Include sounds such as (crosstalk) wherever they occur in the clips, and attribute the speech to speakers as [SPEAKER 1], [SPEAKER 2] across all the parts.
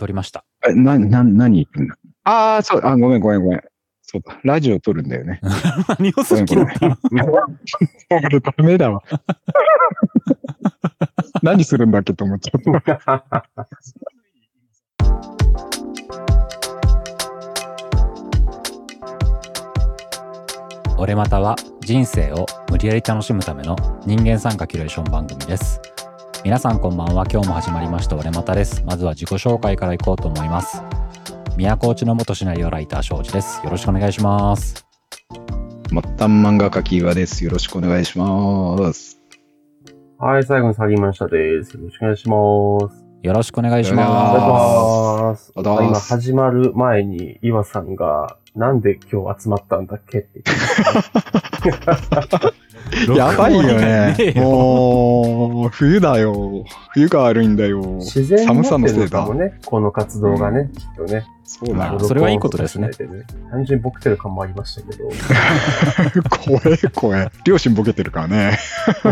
[SPEAKER 1] 撮りました。
[SPEAKER 2] え、な、な、何言ってんだああ、そう、あ、ごめんごめんごめん。そうだ、ラジオ撮るんだよね。(laughs)
[SPEAKER 1] 何をする気だった (laughs)
[SPEAKER 2] ダメだわ。(laughs) 何するんだっけと思っちゃった。
[SPEAKER 1] 俺または人生を無理やり楽しむための人間参加キュレーション番組です。皆さんこんばんは。今日も始まりました俺またです。まずは自己紹介からいこうと思います。宮古内の元シナリオライター庄司です。よろしくお願いします。
[SPEAKER 2] 末端漫画家キーワです。よろしくお願いします。
[SPEAKER 3] はい、最後にサリーマンシャです。よろしくお願いします。
[SPEAKER 1] よろしくお願いしま
[SPEAKER 3] す。
[SPEAKER 2] お願いします
[SPEAKER 3] 今始まる前に、岩さんが、なんで今日集まったんだっけって言ってましたね
[SPEAKER 1] す。(laughs)
[SPEAKER 2] やばいよねもう、冬だよ。冬が悪いんだよ。
[SPEAKER 3] 自然に
[SPEAKER 2] 寒
[SPEAKER 3] なってる
[SPEAKER 2] さのせいだ。
[SPEAKER 3] のかもね、この活動がね、きっとね。
[SPEAKER 2] そうだ。
[SPEAKER 1] それはいいことですね
[SPEAKER 3] 単純にボケてる感もありましたけど。(laughs)
[SPEAKER 2] 怖え怖え。両親ボケてるからね。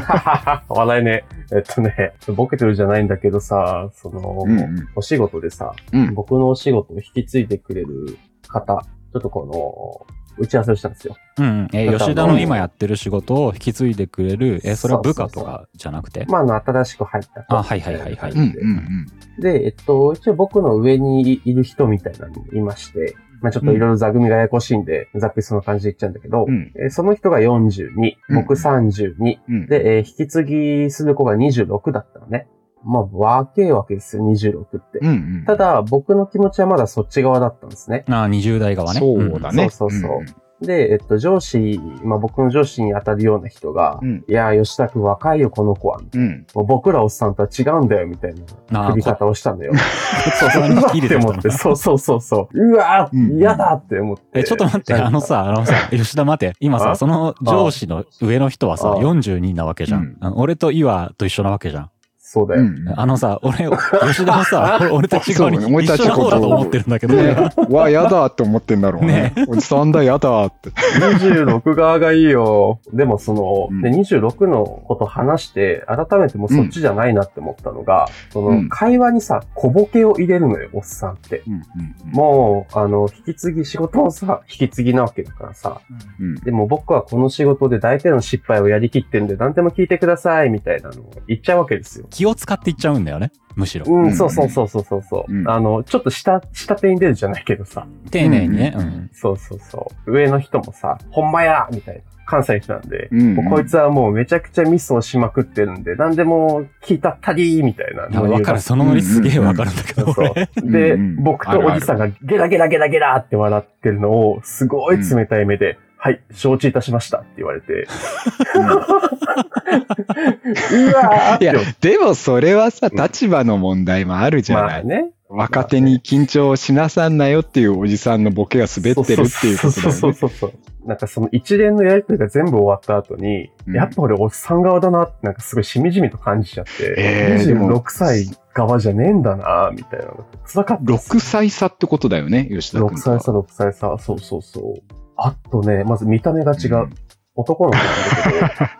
[SPEAKER 2] (laughs)
[SPEAKER 3] 笑いね。えっとね、ボケてるじゃないんだけどさ、その、
[SPEAKER 2] うんうん
[SPEAKER 3] お仕事でさ、
[SPEAKER 2] うん。
[SPEAKER 3] 僕のお仕事を引き継いでくれる方、ちょっとこの、打ち合わせをしたんですよ。
[SPEAKER 1] うんうん。えー吉田の今やってる仕事を引き継いでくれる、えーそれは部下とかじゃなくて？
[SPEAKER 3] まあ、あの、新しく入った子
[SPEAKER 1] あはいはいはいはい
[SPEAKER 2] うんうん
[SPEAKER 3] で、えっと、一応僕の上にいる人みたいなのもいまして、まあちょっといろいろ座組がややこしいんで、ざっくりその感じで言っちゃうんだけど、
[SPEAKER 2] うん。
[SPEAKER 3] えーその人が42、僕32、
[SPEAKER 2] うん。
[SPEAKER 3] で、えー引き継ぎする子が26だったのね。まあ、若えわけですよ、26って。
[SPEAKER 2] うんうん。
[SPEAKER 3] ただ、僕の気持ちはまだそっち側だったんですね。
[SPEAKER 1] ああ、20代側ね。
[SPEAKER 2] そうだね。
[SPEAKER 3] そうそうそうんで、えっと、上司、まあ僕の上司に当たるような人が、
[SPEAKER 2] うん
[SPEAKER 3] いやー、吉田くん若いよ、この子は。
[SPEAKER 2] うん。
[SPEAKER 3] もう僕らおっさんとは違うんだよ、みたいな
[SPEAKER 1] ああ
[SPEAKER 3] 振り方をしたんだよ。(laughs)
[SPEAKER 1] そうそう、
[SPEAKER 3] って思って。そうそうそうそう。うわ
[SPEAKER 2] うん
[SPEAKER 3] ー嫌だって思って。
[SPEAKER 1] え、ちょっと待って、あのさ、あのさ、吉田待て。今さ、
[SPEAKER 3] あ？
[SPEAKER 1] その上司の上の人はさ、
[SPEAKER 3] あ
[SPEAKER 1] 42なわけじゃ
[SPEAKER 2] うん
[SPEAKER 1] 俺と岩と一緒なわけじゃん。
[SPEAKER 3] そうだよ。
[SPEAKER 2] うん。
[SPEAKER 1] あのさ、俺、吉田もさ、(laughs) 俺俺たち側に一緒
[SPEAKER 2] ちこと
[SPEAKER 1] 方だと思ってるんだけど、
[SPEAKER 2] ねわ、やだって思ってんだろうね。おじさんだ、やだって。
[SPEAKER 3] 26側がいいよ。(laughs) でもその、
[SPEAKER 2] うん
[SPEAKER 3] で26のこと話して、改めてもうそっちじゃないなって思ったのが、その、
[SPEAKER 2] うん
[SPEAKER 3] 会話にさ、小ボケを入れるのよ、おっさんって。
[SPEAKER 2] うん
[SPEAKER 3] もう、あの、引き継ぎ、仕事のさ、引き継ぎなわけだからさ。
[SPEAKER 2] うん。
[SPEAKER 3] でも僕はこの仕事で大体の失敗をやりきってんで、何でも聞いてください、みたいなのを言っちゃうわけですよ。
[SPEAKER 1] 気を使って言っちゃうんだよね。むしろ。
[SPEAKER 3] うん、
[SPEAKER 2] うん
[SPEAKER 3] そうそうそうそうそうそう、
[SPEAKER 2] うん
[SPEAKER 3] あの、ちょっと下、下手に出るじゃないけどさ。
[SPEAKER 1] 丁寧にね。うん。
[SPEAKER 3] そうそうそう。上の人もさ、ほんまやみたいな。関西の人なんで、
[SPEAKER 2] うん
[SPEAKER 3] もうこいつはもうめちゃくちゃミスをしまくってるんで、何でも聞いたったりみたいな。
[SPEAKER 1] わかる。そのノリすげえわかるんだけど。
[SPEAKER 3] で、
[SPEAKER 2] うんうん
[SPEAKER 3] 僕とおじさんがゲラゲラゲラゲラって笑ってるのを、すごい冷たい目で、はい、承知いたしましたって言われて、(laughs) うわー
[SPEAKER 2] いやでもそれはさ、立場の問題もあるじゃない。
[SPEAKER 3] まあね。
[SPEAKER 2] 若手に緊張しなさんなよっていうおじさんのボケが滑ってるっていうことだ
[SPEAKER 3] そう
[SPEAKER 2] よね。
[SPEAKER 3] そうそうそう。なんかその一連のやりとりが全部終わった後に、
[SPEAKER 2] うん
[SPEAKER 3] やっぱ俺おっさん側だなってなんかすごいしみじみと感じちゃって、
[SPEAKER 2] えーでも
[SPEAKER 3] 26歳側じゃねえんだなみたいなのが辛かったです
[SPEAKER 2] 6歳差ってことだよね、吉田君
[SPEAKER 3] 6
[SPEAKER 2] とは。
[SPEAKER 3] 歳差、6歳差、そうそうそう。あとね、まず見た目が違う。
[SPEAKER 2] うん
[SPEAKER 3] 男の子なんだけど、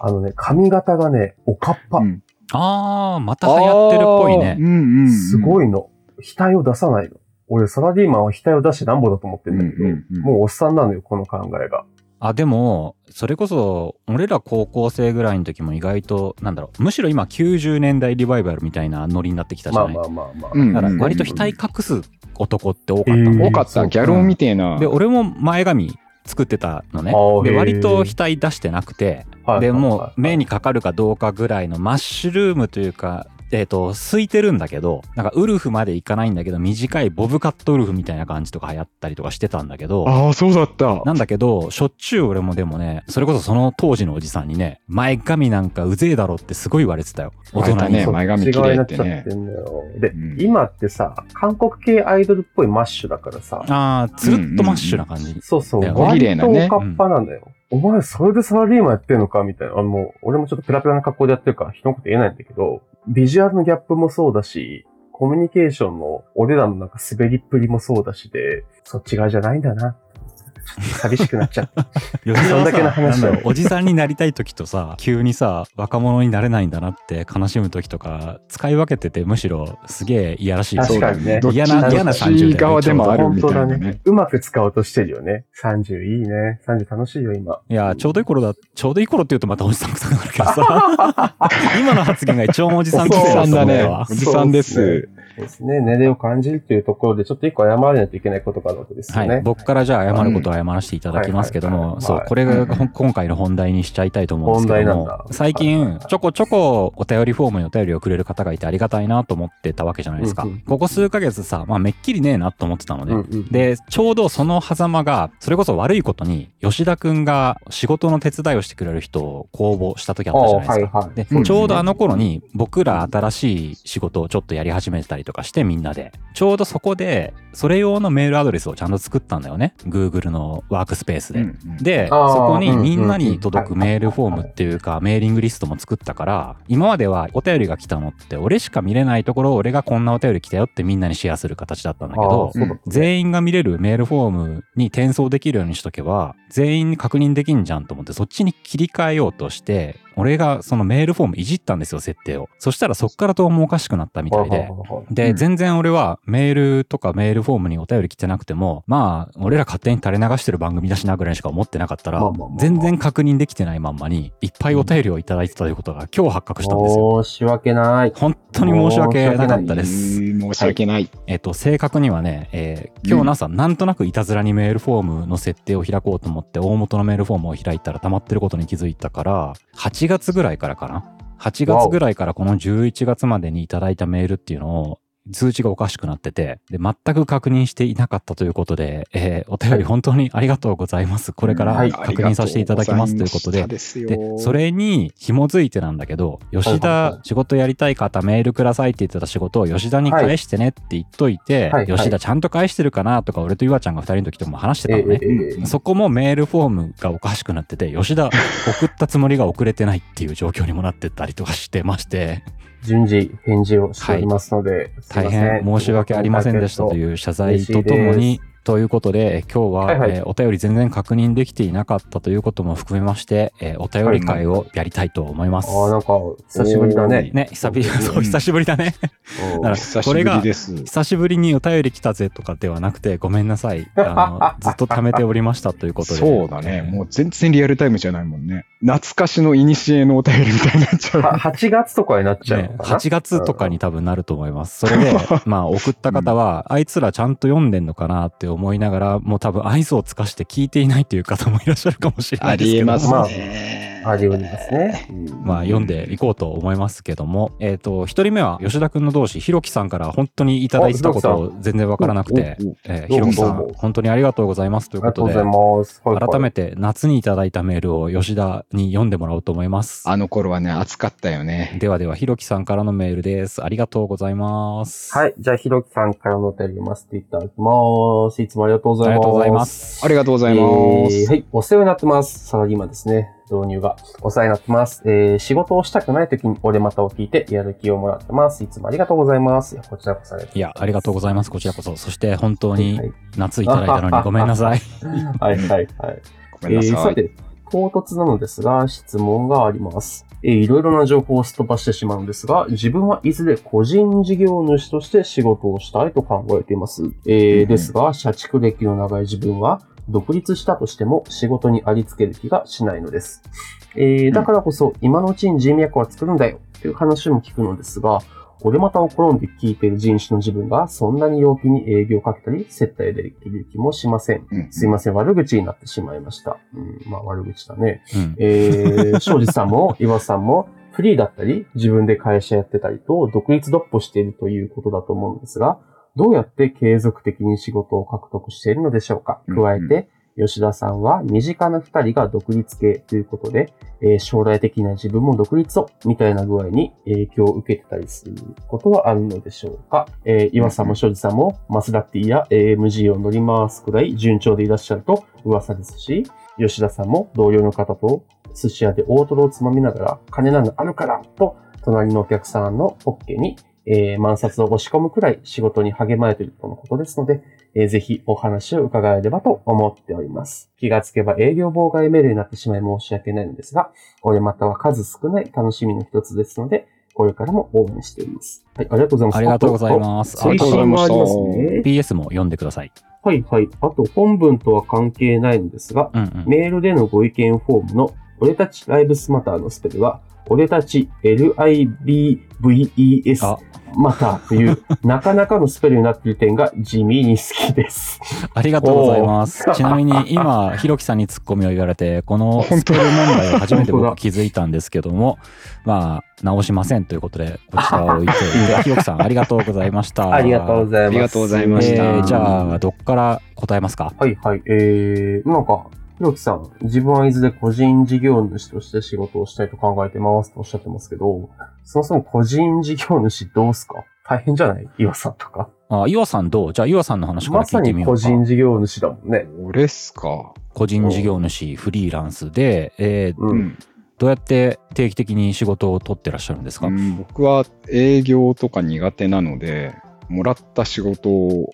[SPEAKER 3] (laughs) あのね、髪型がね、おかっぱ。
[SPEAKER 2] うん
[SPEAKER 1] あー、また流行ってるっぽいね
[SPEAKER 2] あーう。んうんうん。
[SPEAKER 3] すごいの。額を出さないの。俺、サラリーマンは額を出してなんぼだと思ってるんだけど、
[SPEAKER 2] うんうんうん
[SPEAKER 3] もうおっさんなのよ、この考えが。
[SPEAKER 1] あ、でも、それこそ、俺ら高校生ぐらいの時も意外と、なんだろう、むしろ今90年代リバイバルみたいなノリになってきたじゃない？
[SPEAKER 3] まあまあまあまあ。
[SPEAKER 2] うん
[SPEAKER 1] だから割と額隠す男って多かったの、
[SPEAKER 3] えー
[SPEAKER 2] 多かった。ギャル男みてえな。
[SPEAKER 1] で、俺も前髪作ってたのね。で、割と額出してなくて、
[SPEAKER 3] はい
[SPEAKER 1] で、もう目にかかるかどうかぐらいのマッシュルームというか、えっ、と、空いてるんだけど、なんかウルフまでいかないんだけど、短いボブカットウルフみたいな感じとか流行ったりとかしてたんだけど、
[SPEAKER 2] ああ、そうだった。
[SPEAKER 1] なんだけど、しょっちゅう俺もでもね、それこそその当時のおじさんにね、前髪なんかうぜえだろってすごい言われてたよ。大人に。
[SPEAKER 2] ね前髪綺麗ってね
[SPEAKER 3] 違いになっちゃってんだよ。で、
[SPEAKER 2] うん
[SPEAKER 3] 今ってさ、韓国系アイドルっぽいマッシュだからさ、
[SPEAKER 1] ああ、つるっとマッシュな感じ。
[SPEAKER 3] そうそう、
[SPEAKER 1] だよね
[SPEAKER 2] 小綺麗なね
[SPEAKER 3] とおかっぱなんだよ。お前、それでサラリーマンやってんのかみたいな。あの、もう俺もちょっとペラペラな格好でやってるから、人のこと言えないんだけど、ビジュアルのギャップもそうだし、コミュニケーションの俺らのなんか滑りっぷりもそうだしで、そっち側じゃないんだな。寂しくなっちゃった。(laughs) そんだけの
[SPEAKER 1] さ
[SPEAKER 3] 話を
[SPEAKER 1] おじさんになりたい時とさ (laughs) 急にさ若者になれないんだなって悲しむ時とか使い分けててむしろすげえいやらしい
[SPEAKER 3] 確かにね
[SPEAKER 1] 嫌な嫌な
[SPEAKER 2] どっ
[SPEAKER 1] 30
[SPEAKER 2] ち側でもあるみね。
[SPEAKER 3] うまく使おうとしてるよね。30いいね。30楽しいよ、今。
[SPEAKER 1] いやちょうどいい頃だちょうどいい頃って言うとまたおじさん臭くなるけどさ (laughs) 今の発言が一番おじさん
[SPEAKER 2] お
[SPEAKER 1] 臭いなと
[SPEAKER 2] じさんだね。おじさんです。
[SPEAKER 3] ですね。年齢を感じるっていうところで、ちょっと一個謝らないといけないことがあるわけですよね。
[SPEAKER 1] はい、僕からじゃあ謝ることを謝らせていただきますけども、そう、これが (laughs) 今回の本題にしちゃいたいと思うんですけども
[SPEAKER 3] 本題なんだ、
[SPEAKER 1] 最近
[SPEAKER 3] はい
[SPEAKER 1] ちょこちょこお便りフォームにお便りをくれる方がいてありがたいなと思ってたわけじゃないですか
[SPEAKER 3] うんうん。
[SPEAKER 1] ここ数ヶ月さ、まあめっきりねえなと思ってたのね。
[SPEAKER 3] うんうん、
[SPEAKER 1] で、ちょうどその狭間が、それこそ悪いことに、吉田くんが仕事の手伝いをしてくれる人を公募した時あったじゃないですか。
[SPEAKER 3] はいはい
[SPEAKER 1] で、
[SPEAKER 2] うん
[SPEAKER 1] ちょうどあの頃に僕ら新しい仕事をちょっとやり始めてたりとかしてみんなで、ちょうどそこで、それ用のメールアドレスをちゃんと作ったんだよね。Google のワークスペースで。
[SPEAKER 2] うんうん。
[SPEAKER 1] で、そこにみんなに届くメールフォームっていうか、メーリングリストも作ったから、今まではお便りが来たのって、俺しか見れないところを俺がこんなお便り来たよってみんなにシェアする形だったんだけど全員が見れるメールフォームに転送できるようにしとけば、全員に確認できんじゃんと思って、そっちに切り替えようとして、俺がそのメールフォームいじったんですよ、設定を。そしたらそっからどうもおかしくなったみたいで。で、
[SPEAKER 2] うん
[SPEAKER 1] 全然俺はメールとかメールフォームにお便り来てなくても、まあ、俺ら勝手に垂れ流してる番組だしなぐらいしか思ってなかったら全然確認できてないまんまに、いっぱいお便りをいただいてたということが今日発覚したんですよ。
[SPEAKER 3] 申し訳ない。
[SPEAKER 1] 本当に申し訳なかったです。
[SPEAKER 2] 申し訳ない。
[SPEAKER 1] えっと、正確にはね、えー今日の朝、なんとなくいたずらにメールフォームの設定を開こうと思って、大元のメールフォームを開いたら溜まってることに気づいたから、8月ぐらいからかな？8月ぐらいからこの11月までにいただいたメールっていうのを、通知がおかしくなってて、で、全く確認していなかったということで、えーお便り本当にありがとうございます。これから
[SPEAKER 3] はい。
[SPEAKER 1] 確認させていただきますということで、
[SPEAKER 2] で、
[SPEAKER 1] それに紐づいてなんだけど、吉田仕事やりたい方メールくださいって言ってた仕事を吉田に返してねって言っといて、吉田ちゃんと返してるかなとか、俺と岩ちゃんが二人の時とかも話してた
[SPEAKER 3] え
[SPEAKER 1] のね。そこもメールフォームがおかしくなってて、吉田 (laughs) 送ったつもりが送れてないっていう状況にもなってたりとかしてまして、
[SPEAKER 3] 順次返事をしておりますので、すい
[SPEAKER 1] 大変申し訳ありませんでしたという謝罪とともに、ということで、今日は、
[SPEAKER 3] はいはい
[SPEAKER 1] えーお便り全然確認できていなかったということも含めまして、えーお便り会をやりたいと思います。
[SPEAKER 3] ああ、なんか、久しぶりだね。
[SPEAKER 1] ね、久そう、久しぶりだね。
[SPEAKER 3] うん (laughs)
[SPEAKER 1] だから
[SPEAKER 2] 久しぶりです。
[SPEAKER 1] 久しぶりにお便り来たぜとかではなくて、ごめんなさい。(laughs) あの、ずっと貯めておりましたということで。
[SPEAKER 2] そうだね。もう全然リアルタイムじゃないもんね。懐かしの古のお便りみたいになっちゃ
[SPEAKER 3] は
[SPEAKER 2] う。(laughs)
[SPEAKER 3] 8月とかになっちゃうの
[SPEAKER 1] ね、
[SPEAKER 3] かな、
[SPEAKER 1] 8月とかに多分なると思います。それで、まあ送った方は、あいつらちゃんと読んでんのかなって思いながら、もう多分愛想を尽かして聞いていないという方もいらっしゃるかもしれないですけど。
[SPEAKER 3] まあ
[SPEAKER 2] ね
[SPEAKER 3] あり得りますね。
[SPEAKER 1] まあ読んでいこうと思いますけども、えっ、と、一人目は吉田くんの同志、ひろきさんから本当にいただいてたことを全然わからなくて、えーひろきさん本当にありがとうございますということで改めて夏にいただいたメールを吉田に読んでもらおうと思います。
[SPEAKER 2] あの頃はね、暑かったよね。
[SPEAKER 1] ではでは、ひろきさんからのメールです。ありがとうございます。。
[SPEAKER 3] はいい。じゃあ、ひろきさんからのお便り読ませていただきます。いつもありがとうございます。
[SPEAKER 1] ありがとうございます。
[SPEAKER 2] ありがとうございま
[SPEAKER 3] えー
[SPEAKER 2] す。
[SPEAKER 3] はい。お世話になってます。サラリーマンですね。導入が。お世話になってます。えー、仕事をしたくない時に俺またを聞いてやる気をもらってます。いつもありがとうございます。いや、こちらこそい
[SPEAKER 1] や、ありがとうございます。こちらこそ。そして本当
[SPEAKER 3] は
[SPEAKER 1] に
[SPEAKER 3] い
[SPEAKER 1] 夏いただいたのにごめんなさい。(laughs)
[SPEAKER 3] はい、はい、はい。
[SPEAKER 2] ごめんな
[SPEAKER 3] えー
[SPEAKER 2] さい。
[SPEAKER 3] さて、唐突なのですが、質問があります。えーいろいろな情報をすっ飛ばしてしまうんですが、自分はいずれ個人事業主として仕事をしたいと考えています。えー
[SPEAKER 2] うん
[SPEAKER 3] ですが、社畜歴の長い自分は、独立したとしても仕事にありつける気がしないのです。えーだからこそ、今のうちに人脈は作るんだよという話も聞くのですが、俺またを転んで聞いている人種の自分がそんなに陽気に営業をかけたり、接待できる気もしません。
[SPEAKER 2] うん
[SPEAKER 3] すいません、悪口になってしまいました。うん、まあ悪口だね。
[SPEAKER 1] うん。
[SPEAKER 3] えー、庄司さんも (laughs) 岩さんもフリーだったり、自分で会社やってたりと、独立独歩しているということだと思うんですが、どうやって継続的に仕事を獲得しているのでしょうか？
[SPEAKER 2] うん
[SPEAKER 3] 加えて、吉田さんは身近な二人が独立系ということで、えー将来的な自分も独立をみたいな具合に影響を受けてたりすることはあるのでしょうか、えー岩さんも庄司さんもマスダッティや AMG を乗り回すくらい順調でいらっしゃると噂ですし、吉田さんも同僚の方と寿司屋で大トロをつまみながら、金なのあるからと、隣のお客さんのポッケに、えー、万札を押し込むくらい仕事に励まれているとのことですので、えーぜひお話を伺えればと思っております。気がつけば営業妨害メールになってしまい申し訳ないのですが、俺または数少ない楽しみの一つですので、これからも応援しています。はい、ありがとうございます。
[SPEAKER 1] ありがとうございます
[SPEAKER 3] あと追伸もありますね。
[SPEAKER 1] PS も読んでください。
[SPEAKER 3] はいはい。あと本文とは関係ないのですが、
[SPEAKER 1] うんうん。
[SPEAKER 3] メールでのご意見フォームの、俺たちライブスマターのスペルは、俺たち LIBVES
[SPEAKER 1] あ
[SPEAKER 3] マターという、(laughs) なかなかのスペルになっている点が地味に好きです。
[SPEAKER 1] ありがとうございます。ちなみに今、ひろきさんにツッコミを言われて、このスペル問題を初めて僕気づいたんですけども、まあ、直しませんということで、こちらを置いておいて、(laughs) ひろきさんありがとうございました。
[SPEAKER 3] ありがとうございます。
[SPEAKER 2] ありがとうございました
[SPEAKER 1] えーじゃあ、どっから答えますか？
[SPEAKER 3] はいはい。えー、なんか、ひろきさん、自分は伊豆で個人事業主として仕事をしたいと考えてますとおっしゃってますけど、そもそも個人事業主どうすか？大変じゃない？岩さんとか。
[SPEAKER 1] あ、岩さんどう？じゃあ、岩さんの話から
[SPEAKER 3] まさに個
[SPEAKER 1] 聞いてみようか。
[SPEAKER 3] 人事業主だもんね。
[SPEAKER 2] 俺っすか？
[SPEAKER 1] 個人事業主、フリーランスで、えー
[SPEAKER 3] う。
[SPEAKER 2] うんん。
[SPEAKER 1] どうやって定期的に仕事を取ってらっしゃるんですか、
[SPEAKER 2] うん僕は営業とか苦手なので、もらった仕事を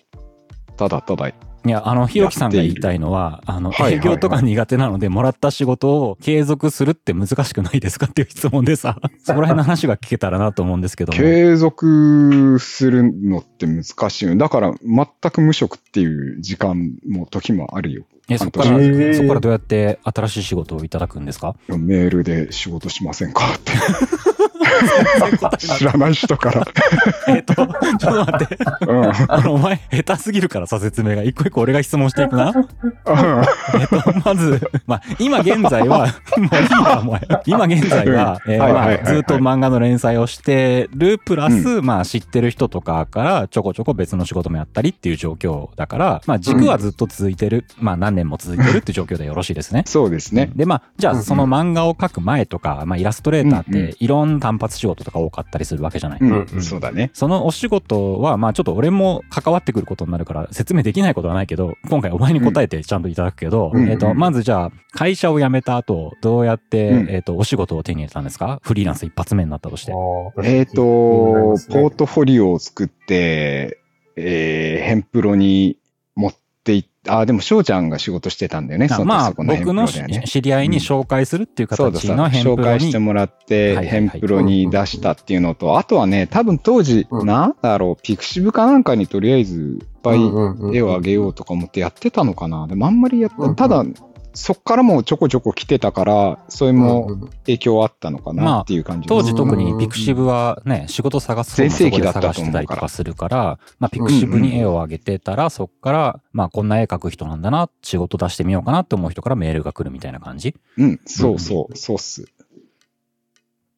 [SPEAKER 2] ただただ、
[SPEAKER 1] いや、あの、ひろきさんが言いたいのは、あの、営業とか苦手なので、もらった仕事を継続するって難しくないですかっていう質問でさ、(laughs) そこら辺の話が聞けたらなと思うんですけども。
[SPEAKER 2] 継続するのって難しいよ。だから全く無職っていう時間も時もあるよ。
[SPEAKER 1] え、そこから、そこからどうやって新しい仕事をいただくんですか？
[SPEAKER 2] メールで仕事しませんかって。知らない人から。(laughs)
[SPEAKER 1] えっと、ちょっと待って。
[SPEAKER 2] うん。うん
[SPEAKER 1] あの、お前、下手すぎるからさ、説明が。一個一個俺が質問していくな。えっと、まず、まあ、今現在は、(laughs) もういいわ、もう。今現在は、えずっと漫画の連載をしてる、プラス、まあ、知ってる人とかから、ちょこちょこ別の仕事もやったりっていう状況だから、まあ、軸はずっと続いてる、まあ、何年も続いてるっていう状況でよろしいですね。(laughs)
[SPEAKER 2] そうですね。
[SPEAKER 1] で、まあ、じゃあ、
[SPEAKER 3] うんうん
[SPEAKER 1] その漫画を描く前とか、まあ、イラストレーターっ
[SPEAKER 2] うんうん
[SPEAKER 1] て、いろんな単発仕事とか多かったりするわけじゃない。
[SPEAKER 2] うん、そうだね。
[SPEAKER 1] そのお仕事は、まあちょっと俺も関わってくることになるから説明できないことはないけど、今回お前に答えてちゃんといただくけど、
[SPEAKER 2] うん
[SPEAKER 1] えっ、と、まずじゃあ、会社を辞めた後、どうやって、
[SPEAKER 2] うん
[SPEAKER 1] えっ、と、お仕事を手に入れたんですか？フリーランス一発目になったとして。
[SPEAKER 2] えっ、と、ポートフォリオを作って、えー、ヘンプロに持っていった、あ、でも翔ちゃんが仕事してたんだよね。
[SPEAKER 1] まあ、
[SPEAKER 2] の
[SPEAKER 1] 僕の。知り合いに紹介するっていう形のヘンプロ
[SPEAKER 2] 紹介して
[SPEAKER 1] に。
[SPEAKER 2] もらって、ヘンプロに出したっていうのと、あとはね、多分当時、
[SPEAKER 3] うん
[SPEAKER 2] なんだろう、ピクシブかなんかにとりあえずいっぱい絵をあげよ
[SPEAKER 3] う
[SPEAKER 2] うとか思ってやってたのかな。でもあんまりやっ
[SPEAKER 3] うんうん
[SPEAKER 2] た、ただ、そっからもちょこちょこ来てたから、それ。も影響あったのか
[SPEAKER 1] まあ
[SPEAKER 2] なっていう感じ
[SPEAKER 1] 当時特に pixiv はね、仕事探す
[SPEAKER 2] 全盛期だった
[SPEAKER 1] してたりとかするから、まあ pixiv に絵を上げてたら、そっから、まあこんな絵描く人なんだな、仕事出してみようかなって思う人からメールが来るみたいな感じ？
[SPEAKER 2] うん、そうそう、そうっす。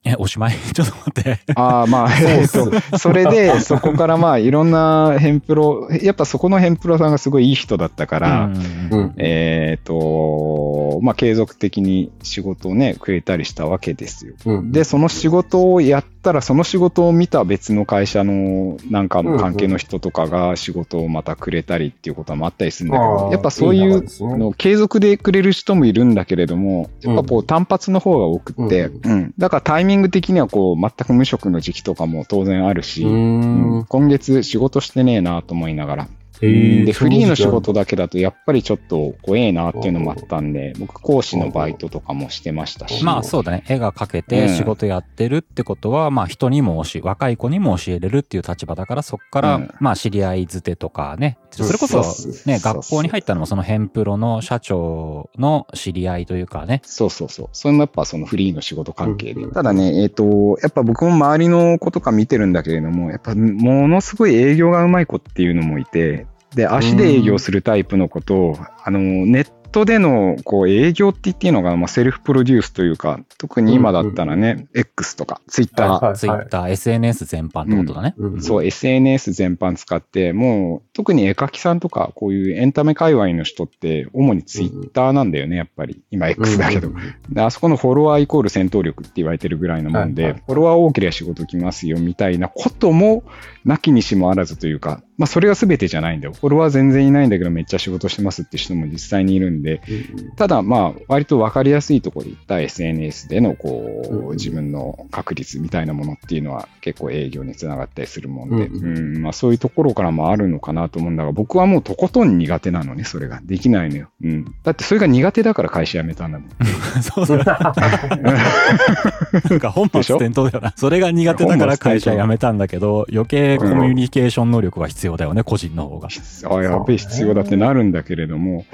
[SPEAKER 1] え、おしまい？(laughs) ちょっと待って。
[SPEAKER 2] ああ、まあ、(laughs) えっと、それで、(laughs) そこからまあ、いろんな編プロ、やっぱそこの編プロさんがすごいいい人だったから、
[SPEAKER 1] うん
[SPEAKER 3] うん。
[SPEAKER 2] えっ、と、まあ、継続的に仕事をね、くれたりしたわけですよ。
[SPEAKER 3] うん。
[SPEAKER 2] で、その仕事をやったら、その仕事を見た別の会社のなんかの関係の人とかが仕事をまたくれたりっていうこともあったりするんだけ
[SPEAKER 3] あ
[SPEAKER 2] ど、
[SPEAKER 3] ー
[SPEAKER 2] やっぱそういうの、継続でくれる人もいるんだけれども、やっぱこう単発の方が多くって、
[SPEAKER 3] う
[SPEAKER 2] うん。だからタイミング的にはこう、全く無職の時期とかも当然あるし、
[SPEAKER 3] う
[SPEAKER 2] うん
[SPEAKER 3] ん。
[SPEAKER 2] 今月仕事してねえなと思いながら。で、フリーの仕事だけだとやっぱりちょっと怖えなっていうのもあったんで、僕講師のバイトとかもしてましたし。
[SPEAKER 1] まあそうだね。絵が描け
[SPEAKER 2] うん
[SPEAKER 1] て仕事やってるってことは、まあ人にも教え、若い子にも教えれるっていう立場だから、そっから、
[SPEAKER 2] うん
[SPEAKER 1] まあ知り合いづてとかね。それこそね、学校に入ったのもそのヘンプロの社長の知り合いというかね。
[SPEAKER 2] そうそうそう。それもやっぱそのフリーの仕事関係で。
[SPEAKER 3] うん
[SPEAKER 2] ただね、えっ、と、やっぱ僕も周りの子とか見てるんだけれども、やっぱものすごい営業がうまい子っていうのもいて、で、足で営業するタイプの子と、あの、ネットでのこう営業って言っていいのが、まあ、セルフプロデュースというか、特に今だったらね、X とか、Twitter、
[SPEAKER 3] はいはい
[SPEAKER 1] ツイッター、SNS 全般ってことだね。
[SPEAKER 3] うん。
[SPEAKER 2] そう、SNS 全般使って、もう、特に絵描きさんとか、こういうエンタメ界隈の人って、主にツイッターなんだよね、やっぱり。今 X だけど。
[SPEAKER 3] うん
[SPEAKER 2] であそこのフォロワーイコール戦闘力って言われてるぐらいのもんで、
[SPEAKER 3] はいはい
[SPEAKER 2] フォロワー多ければ仕事来ますよみたいなことも、なきにしもあらずというか、まあそれが全てじゃないんだよ。フォロワー全然いないんだけどめっちゃ仕事してますって人も実際にいるんで、
[SPEAKER 3] うん
[SPEAKER 2] ただまあ割と分かりやすいところで言った SNS でのこ
[SPEAKER 3] う
[SPEAKER 2] 自分の確率みたいなものっていうのは結構営業につながったりするもんで、
[SPEAKER 3] う
[SPEAKER 2] うんまあそういうところからもあるのかなと思うんだが、僕はもうとことん苦手なのね、それが。できないのよ。うん。だってそれが苦手だから会社辞めたんだもん。(laughs)
[SPEAKER 1] そうだよ。(laughs) なんか本末転倒だよな。それが苦手だから会社辞めたんだけど、余計コミュニケーション能力が必要だよね、個人の方が。
[SPEAKER 2] あやべえ必要だってなるんだけれども、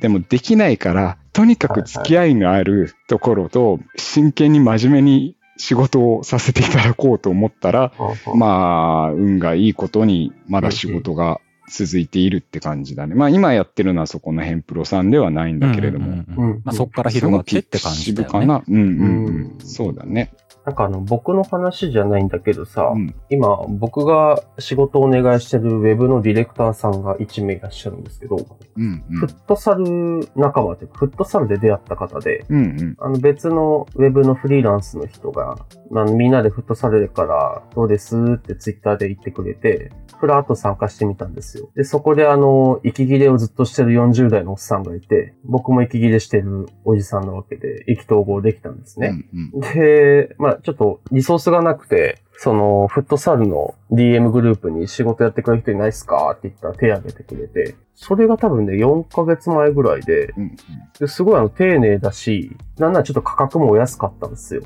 [SPEAKER 2] でもできないから、とにかく付き合いのあるところと、真剣に真面目に仕事をさせていただこうと思ったら、
[SPEAKER 3] うん
[SPEAKER 2] まあ、運がいいことに、まだ仕事が続いているって感じだね。まあ、今やってるのはそこのヘンプロさんではないんだけれども、
[SPEAKER 1] まあ、そこから広がってって感じだよね。
[SPEAKER 2] かな。うんうん。そうだね。
[SPEAKER 3] なんかあの、僕の話じゃないんだけどさ、
[SPEAKER 2] うん
[SPEAKER 3] 今、僕が仕事をお願いしてるウェブのディレクターさんが1名いらっしゃるんですけど、
[SPEAKER 2] うん
[SPEAKER 3] フットサル仲間というか、フットサルで出会った方で、
[SPEAKER 2] うん。うん
[SPEAKER 3] あの別のウェブのフリーランスの人が、まあ、みんなでフットサルからどうですってツイッターで言ってくれて、ふらっと参加してみたんですよ。で、そこであの、息切れをずっとしてる40代のおっさんがいて、僕も息切れしてるおじさんなわけで、意気投合できたんですね。
[SPEAKER 2] うんうん
[SPEAKER 3] で、まあちょっとリソースがなくて、その、フットサルの DM グループに仕事やってくれる人いないっすか？って言ったら手挙げてくれて、それが多分ね、4ヶ月前ぐらいで、
[SPEAKER 2] うん
[SPEAKER 3] ですごいあの、丁寧だし、なんならちょっと価格もお安かったんですよ。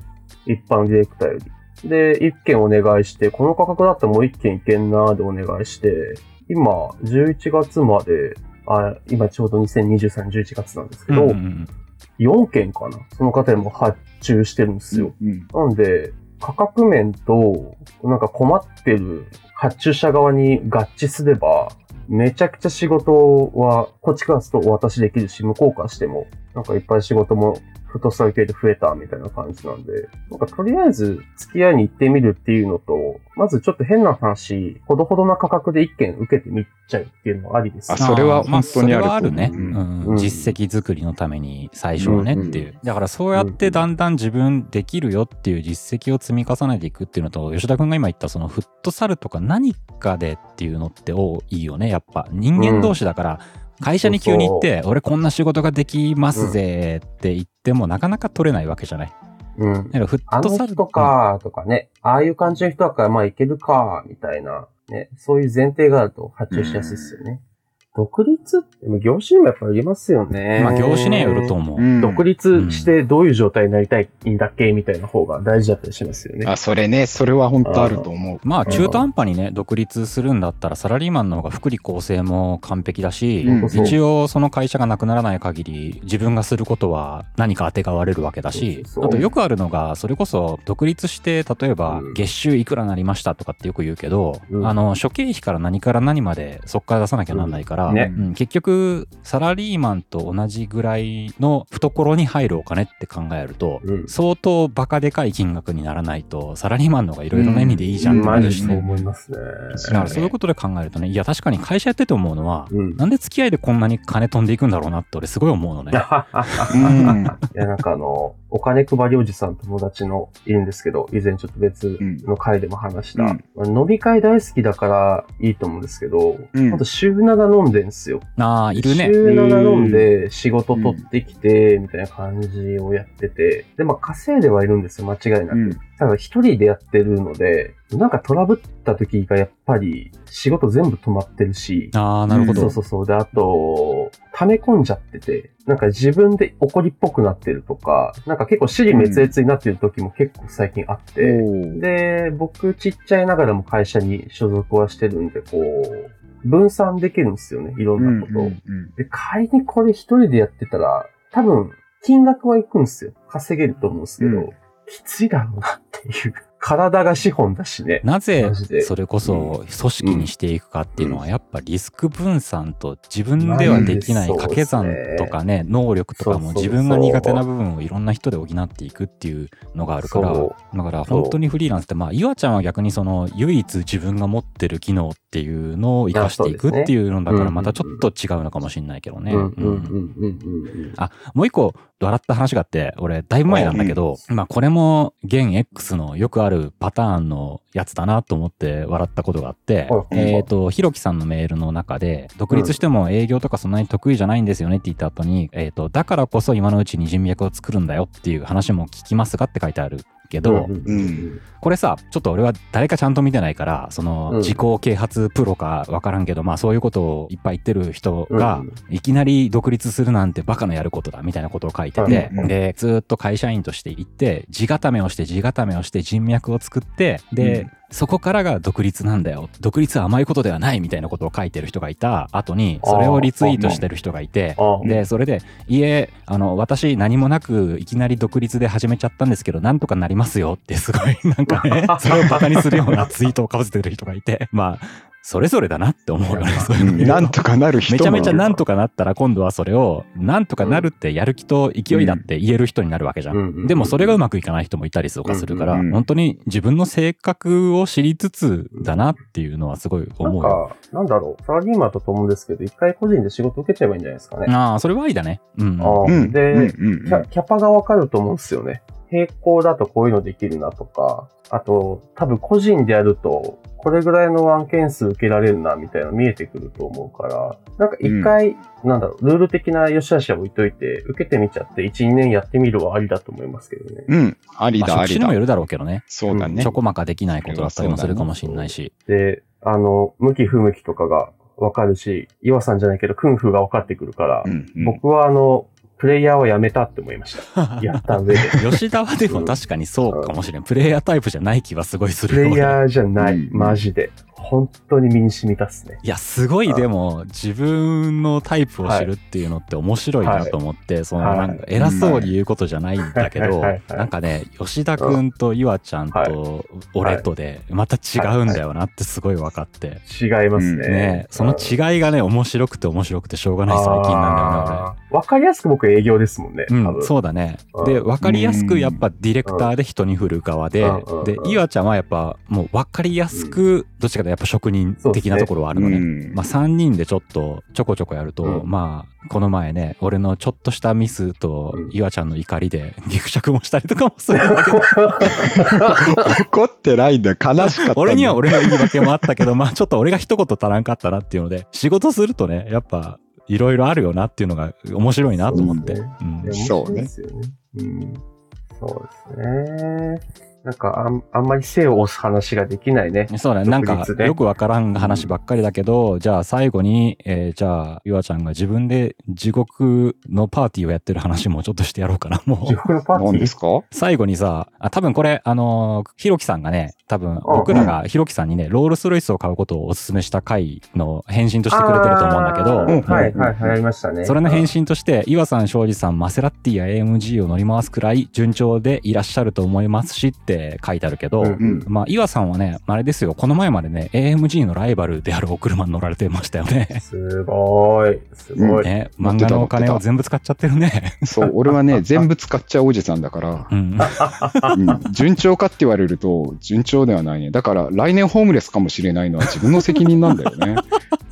[SPEAKER 3] 一般ディレクターより。で、一件お願いして、この価格だったらもう一件いけんなーでお願いして、今、11月まで、あ、今ちょうど2023年11月なんですけど、
[SPEAKER 1] うんうんうん。
[SPEAKER 3] 4件かな。その方にも発注してるんですよ。
[SPEAKER 2] うん。
[SPEAKER 3] なんで、価格面と、なんか困ってる発注者側に合致すれば、めちゃくちゃ仕事は、こっちからするとお渡しできるし、向こうからしても、なんかいっぱい仕事もフットサル系で増えたみたいな感じなんで、なんかとりあえず付き合いに行ってみるっていうのと、まずちょっと変な話、ほどほどな価格で一件受けてみちゃうっていうのはありです。
[SPEAKER 2] あそれは
[SPEAKER 1] まあ
[SPEAKER 2] 本当にある
[SPEAKER 1] それはあるね、
[SPEAKER 2] う
[SPEAKER 1] うん。ん
[SPEAKER 3] うん。
[SPEAKER 1] 実績作りのために最初はねっていう、だからそうやってだんだん自分できるよっていう実績を積み重ねていくっていうのと吉田君が今言ったそのフットサルとか何かでっていうのって多いよね。やっぱ人間同士だから、会社に急に行って、俺こんな仕事ができますぜって言っても、なかなか取れないわけじゃない。
[SPEAKER 3] うん。
[SPEAKER 1] だからフッ
[SPEAKER 3] あ
[SPEAKER 1] トサル
[SPEAKER 3] の人かとかね、ああいう感じの人だからまあいけるかみたいな、ね、そういう前提があると発注しやすいですよね。独立？って、業種にもやっぱありますよね。
[SPEAKER 1] まあ業種にはよると思う。
[SPEAKER 2] うん
[SPEAKER 3] 独立してどういう状態になりたいんだっけみたいな方が大事だったりしますよね。
[SPEAKER 2] あ、それね、それは本当あると思う。
[SPEAKER 1] まあ中途半端にね独立するんだったらサラリーマンの方が福利厚生も完璧だし、
[SPEAKER 2] うん
[SPEAKER 1] 一応その会社がなくならない限り自分がすることは何か当てがわれるわけだしあとよくあるのがそれこそ独立して例えば
[SPEAKER 3] うん
[SPEAKER 1] 月収いくらなりましたとかってよく言うけど、
[SPEAKER 3] うん
[SPEAKER 1] あの諸経費から何から何までそこから出さなきゃなんないから、
[SPEAKER 3] うんね
[SPEAKER 1] うん結局サラリーマンと同じぐらいの懐に入るお金って考えると、
[SPEAKER 3] うん
[SPEAKER 1] 相当バカでかい金額にならないとサラリーマンの方がいろいろな意味でいいじゃんってなるしね。
[SPEAKER 3] 思いますね。
[SPEAKER 1] だからそういうことで考えるとね、いや確かに会社やってて思うのは、
[SPEAKER 3] うん。
[SPEAKER 1] なんで付き合いでこんなに金飛んでいくんだろうなって俺すごい思うのね。(laughs)
[SPEAKER 2] うん
[SPEAKER 3] いや、なんかあの、お金配りおじさん友達のいるんですけど、以前ちょっと別の回でも話した、飲み会大好きだからいいと思うんですけど、
[SPEAKER 2] うん
[SPEAKER 3] あと週7飲んでんすよ。
[SPEAKER 1] ああ、いるね。
[SPEAKER 3] 週7飲んで仕事取ってきて、みたいな感じをやってて、で、まあ稼いではいるんですよ、間違いなく。
[SPEAKER 2] うん
[SPEAKER 3] ただ一人でやってるので、なんかトラブった時がやっぱり仕事全部止まってるし、
[SPEAKER 1] ああ、なるほど。
[SPEAKER 3] そうそうそう。で、あと、溜め込んじゃってて、なんか自分で怒りっぽくなってるとか、なんか結構尻滅裂になってる時も結構最近あって、で、僕ちっちゃいながらも会社に所属はしてるんで、こう、分散できるんですよね、いろんなことを。で、仮にこれ一人でやってたら、多分、金額はいくんですよ。稼げると思うんですけど、
[SPEAKER 2] うん
[SPEAKER 3] きついだろうなっていう。体が資本だしね。
[SPEAKER 1] なぜそれこそ組織にしていくかっていうのはやっぱリスク分散と自分ではできない掛け算とかね能力とかも自分が苦手な部分をいろんな人で補っていくっていうのがあるから
[SPEAKER 3] そ
[SPEAKER 1] だから本当にフリーランスってまあ岩ちゃんは逆にその唯一自分が持ってる機能っていうのを生かしていくっていうのだからまたちょっと違うのかもしれないけどね。あ、もう一個笑った話があって、俺、だいぶ前なんだけど、まあ、これも、現 X のよくああるパターンのやつだなと思って笑ったことがあって、えっ、と、ひろきさんのメールの中で、独立しても営業とかそんなに得意じゃないんですよねって言った後に、えっ、と、だからこそ今のうちに人脈を作るんだよっていう話も聞きますがって書いてあるけど、
[SPEAKER 3] うん
[SPEAKER 2] うん
[SPEAKER 1] これさ、ちょっと俺は誰かちゃんと見てないから、その、
[SPEAKER 3] うん。
[SPEAKER 1] 自己啓発プロかわからんけど、まあそういうことをいっぱい言ってる人が
[SPEAKER 3] うん、
[SPEAKER 1] いきなり独立するなんてバカのやることだみたいなことを書いてて、で、ずーっと会社員として行って、地固めをして地固めをして人脈を作って、で、
[SPEAKER 2] うん
[SPEAKER 1] そこからが独立なんだよ。独立は甘いことではないみたいなことを書いてる人がいた。後に、それをリツイートしてる人がいて、で、それで、いえ、あの、私何もなくいきなり独立で始めちゃったんですけど、なんとかなりますよってすごいなんかね、(laughs) それをバカにするようなツイートをかぶせてる人がいて、まあ、それぞれだなって思うよね、そういうの
[SPEAKER 2] なんとかなる人も
[SPEAKER 1] めちゃめちゃなんとかなったら今度はそれをなんとかなるってやる気と勢いだって言える人になるわけじゃん。
[SPEAKER 3] うんうん
[SPEAKER 1] でもそれがうまくいかない人もいたりとかするから、
[SPEAKER 2] うんうん
[SPEAKER 1] 本当に自分の性格を知りつつだなっていうのはすごい思うよ。
[SPEAKER 3] か、なんだろう、サラリーマンだと思うんですけど、一回個人で仕事受けちゃえばいいんじゃないですかね。
[SPEAKER 1] ああ、それはありだね。うん。
[SPEAKER 3] ああ
[SPEAKER 2] うん
[SPEAKER 3] で、
[SPEAKER 2] うんうん
[SPEAKER 3] キャキャパがわかると思うんですよね。並行だとこういうのできるなとか、あと、多分個人でやると、これぐらいの案件数受けられるな、みたいなの見えてくると思うから、なんか一回、なんだろう、ルール的な良し悪しは置いといて、受けてみちゃって、1、2年やってみるはありだと思いますけどね。
[SPEAKER 2] うん、あり
[SPEAKER 1] まあ、
[SPEAKER 2] だ、ありだ。
[SPEAKER 1] 職種にもよるだろうけどね。
[SPEAKER 2] そうだね
[SPEAKER 1] ちょ。こまかできないことだったりもするかもしれないし。
[SPEAKER 3] で、あの、向き不向きとかがわかるし、岩さんじゃないけど、クンフーが分かってくるから、
[SPEAKER 2] うんうん
[SPEAKER 3] 僕はあの、プレイヤーはやめたって思いました。(laughs) やった上で。
[SPEAKER 1] 吉田はでも確かにそうかもしれん。プレイヤータイプじゃない気はすごいするよ
[SPEAKER 3] プレイヤーじゃない、
[SPEAKER 2] うん
[SPEAKER 3] マジで。本当に身に染みたっすね。
[SPEAKER 1] いや、すごいでも、自分のタイプを知るっていうのって面白いなと思って、その、
[SPEAKER 3] はい
[SPEAKER 1] なんか偉そうに言うことじゃないんだけど、
[SPEAKER 3] はい
[SPEAKER 1] なんかね、吉田くんと岩ちゃん
[SPEAKER 3] は
[SPEAKER 1] と俺とで、また違うんだよなってすごい分かって。
[SPEAKER 3] 違いますね。
[SPEAKER 1] ね、その違いがね、面白くて面白くてしょうがない最近なんだよね、俺。
[SPEAKER 3] わかりやすく僕営業ですもんね。
[SPEAKER 1] うん、そうだね。
[SPEAKER 3] う。ん。
[SPEAKER 1] で、分かりやすくやっぱディレクターで人に振る側で
[SPEAKER 3] うん、
[SPEAKER 1] で、岩ちゃんはやっぱもう分かりやすく、どっちかとやっぱ職人的なところはあるのね。
[SPEAKER 2] うん。
[SPEAKER 1] まあ3人でちょっとちょこちょこやると、
[SPEAKER 3] うん。
[SPEAKER 1] まあこの前ね、俺のちょっとしたミスと
[SPEAKER 3] うん。
[SPEAKER 1] 岩ちゃんの怒りでギクシャクもしたりとかもするんだけど、(laughs)
[SPEAKER 2] 怒ってないんだ。よ。悲しかった。
[SPEAKER 1] 俺には俺の言い訳もあったけど、まあちょっと俺が一言足らんかったなっていうので、仕事するとね、やっぱいろいろあるよなっていうのが面白いなと思って。
[SPEAKER 3] そう
[SPEAKER 2] ね
[SPEAKER 3] 面白いですよね。うん。そうですね。なんかあん、あんまり背を押す話ができないね。
[SPEAKER 1] そうだね。なんかよくわからん話ばっかりだけど、じゃあ最後に、えーじゃあ、ゆあちゃんが自分で地獄のパーティーをやってる話もちょっとしてやろうかな、もう。
[SPEAKER 3] 自分のパーティー？
[SPEAKER 2] 何ですか
[SPEAKER 1] 最後にさ、あ多分これ、あのーひろきさんがね、多分僕らがひろきさんにね、ロールスロイスを買うことをお勧めした回の返信としてくれてると思うんだけど、
[SPEAKER 3] あーはいはいはい、ありましたね。
[SPEAKER 1] それの返信として、岩さん、庄司さん、マセラッティや AMG を乗り回すくらい順調でいらっしゃると思いますしって書いてあるけど、
[SPEAKER 3] うん
[SPEAKER 2] うん。
[SPEAKER 1] まあ、岩さんはね、あれですよ、この前までね、AMG のライバルであるお車に乗られてましたよね。
[SPEAKER 3] すごい。すごい。
[SPEAKER 1] ね、漫画のお金を全部使っちゃってるね。
[SPEAKER 2] そう、俺はね、全部使っちゃうおじさんだから、
[SPEAKER 1] うん。
[SPEAKER 2] うん順調かって言われると、順調ではないね。だから、来年ホームレスかもしれないのは自分の責任なんだよね。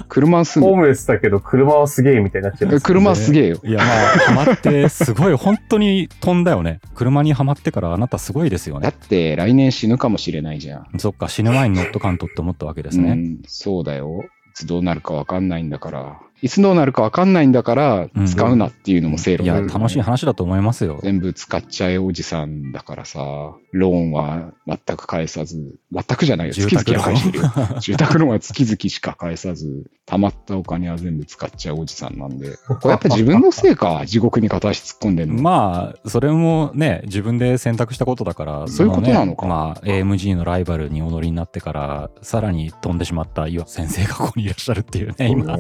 [SPEAKER 2] 車住ん
[SPEAKER 3] ホームレスだけど車はすげえみたいになっちゃいま
[SPEAKER 2] で、
[SPEAKER 3] す、
[SPEAKER 2] 車すげえよ。
[SPEAKER 1] いや、まあ、ハマって、すごい、本当に飛んだよね。車にはまってからあなたすごいですよね。
[SPEAKER 2] だって、来年死ぬかもしれないじゃん。
[SPEAKER 1] そっか、死ぬ前に乗っとかんとって思ったわけですね。
[SPEAKER 2] うん、そうだよ。いつどうなるかわかんないんだから。いつどうなるかわかんないんだから
[SPEAKER 1] うん、
[SPEAKER 2] 使うなっていうのも正
[SPEAKER 1] いや、
[SPEAKER 2] 論だよね
[SPEAKER 1] 楽しい話だと思いますよ。
[SPEAKER 2] 全部使っちゃえおじさんだからさ、ローンは全く返さず、全くじゃないよ。月
[SPEAKER 1] 住宅
[SPEAKER 2] 々は返してるよ。(laughs) 住宅ローンは月々しか返さず、貯まったお金は全部使っちゃうおじさんなんで。これやっぱ自分のせいか、(laughs) 地獄に片足突っ込んでんの。
[SPEAKER 1] まあ、それもね、自分で選択したことだから、
[SPEAKER 2] そういうことなのか
[SPEAKER 1] まあ、AMG のライバルにお乗りになってから、さらに飛んでしまった岩先生がここにいらっしゃるっていうね、今。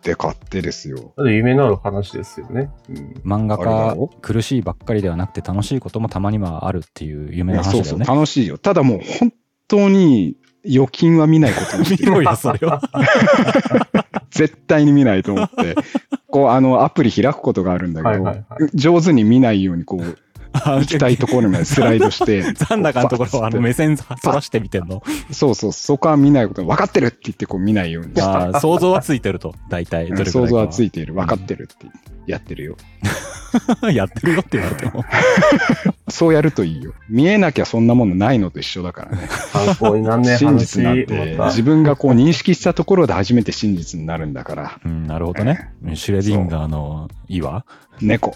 [SPEAKER 2] って買ってですよ。
[SPEAKER 3] だって夢のある話ですよね。うん
[SPEAKER 1] 漫画家
[SPEAKER 2] ろ、
[SPEAKER 1] 苦しいばっかりではなくて楽しいこともたまにはあるっていう夢の
[SPEAKER 2] そうそう、
[SPEAKER 1] 話だよね。
[SPEAKER 2] 楽しいよ。ただもう本当に預金は見ないことにして
[SPEAKER 1] 見
[SPEAKER 2] る。
[SPEAKER 1] ろよ、(laughs) それは。
[SPEAKER 2] 絶対に見ないと思って。こう、あの、アプリ開くことがあるんだけど、
[SPEAKER 3] はいはいはい
[SPEAKER 2] 上手に見ないように、こう、行きたいところまでスライドして、(laughs)
[SPEAKER 1] 残高のところをあの目線そらしてみてんの？
[SPEAKER 2] そうそう、そこは見ないこと、分かってるって言ってこう見ないようにして
[SPEAKER 1] ああ (laughs) 想像はついてると、大体。どれくらい
[SPEAKER 2] 想像はついている、分かってるってやってるよ。(laughs)
[SPEAKER 1] やってるよって言われても。
[SPEAKER 2] そうやるといいよ。見えなきゃそんなものないのと一緒だからね。
[SPEAKER 3] 参考になんねえ
[SPEAKER 2] 真
[SPEAKER 3] 話
[SPEAKER 2] 実なんて、自分がこう認識したところで初めて真実になるんだから。
[SPEAKER 1] うん、なるほどね。シュレディンガーの岩？
[SPEAKER 2] 猫。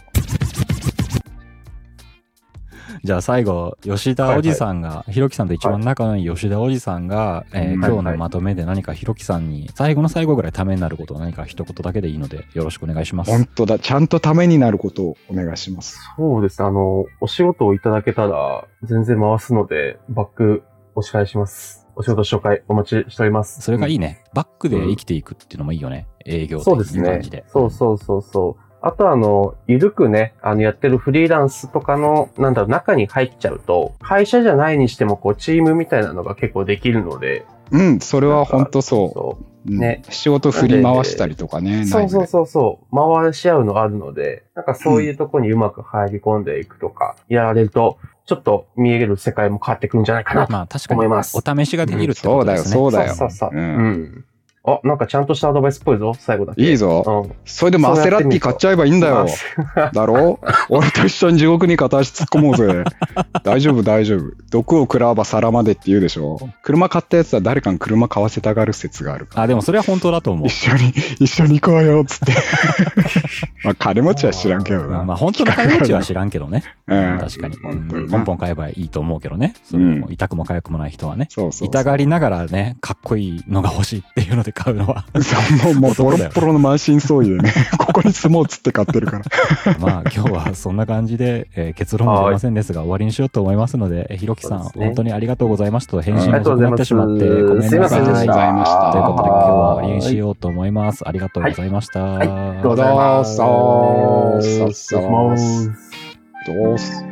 [SPEAKER 1] じゃあ最後、吉田おじさんが、ひろきさんと一番仲のいい吉田おじさんが、えー
[SPEAKER 2] うん
[SPEAKER 1] 今日のまとめで何かひろきさんに、最後の最後ぐらいためになることを何か一言だけでいいので、よろしくお願いします。
[SPEAKER 2] 本当だ。ちゃんとためになることをお願いします。
[SPEAKER 3] そうですね。あの、お仕事をいただけたら、全然回すので、バックお仕返します。お仕事紹介お待ちしております。
[SPEAKER 1] それがいいね。バックで生きていくっていうのもいいよね。営業
[SPEAKER 3] そうですね
[SPEAKER 1] 的な感じで。。
[SPEAKER 3] そうそうそうそう。あとあの、ゆるくね、あの、やってるフリーランスとかの、なんだろう、中に入っちゃうと、会社じゃないにしても、こう、チームみたいなのが結構できるので、
[SPEAKER 2] うん、それは本当そ。
[SPEAKER 3] そう
[SPEAKER 2] うん
[SPEAKER 3] ね
[SPEAKER 2] 仕事振り回したりとかね。
[SPEAKER 3] う。そうそう
[SPEAKER 2] う。
[SPEAKER 3] そうそう。回し合うのがあるので、なんかそういうとこにうまく入り込んでいくとか、やられると、ちょっと見える世界も変わってくるんじゃないかなと
[SPEAKER 1] まあ確かに、
[SPEAKER 3] 思います
[SPEAKER 1] お試しができるってことですね。
[SPEAKER 2] そうだよ
[SPEAKER 3] そうそうそう。
[SPEAKER 2] う
[SPEAKER 3] うんん。あ、なんかちゃんとしたアドバイスっぽいぞ、最後だけ。
[SPEAKER 2] いいぞ。
[SPEAKER 3] うん。
[SPEAKER 2] それでマセラッティ買っちゃえばいいんだよ。(laughs) だろ？俺と一緒に地獄に片足突っ込もうぜ。(laughs) 大丈夫、大丈夫。毒を食らわば皿までって言うでしょ。車買ったやつは誰かに車買わせたがる説があるから。
[SPEAKER 1] あ、でもそれは本当だと思う
[SPEAKER 2] 一。緒に、一緒に行こうよ、つって。(laughs) まあ、金持ちは知らんけどな。
[SPEAKER 1] まあ本当の金持ちは知らんけどね。
[SPEAKER 2] うん
[SPEAKER 1] 確かに。
[SPEAKER 2] 本当にな
[SPEAKER 1] ポンポン買えばいいと思うけどね。それも痛くも痒くもない人はね。
[SPEAKER 2] そうそうそう。
[SPEAKER 1] 痛がりながらね、かっこいいのが欲しいっていうので買うのは。
[SPEAKER 2] そうもう、もう、ボロボロの満身創痍でね、(laughs) ここに住もうっつって買ってるから。(laughs)
[SPEAKER 1] まあ今日はそんな感じで、えー結論も出ませんですが終わりにしようと思いますので、えひろきさん、
[SPEAKER 3] ね
[SPEAKER 1] 本当にありがとうございましたと返信
[SPEAKER 2] あ
[SPEAKER 3] りが
[SPEAKER 1] 遅くなってしまってごめんなさい。
[SPEAKER 3] すいませんでした
[SPEAKER 1] ということで今日は終わりにし
[SPEAKER 3] う。
[SPEAKER 1] ようと思います。ありがとうございました。
[SPEAKER 3] はいありがとうございます。
[SPEAKER 2] どう。どうす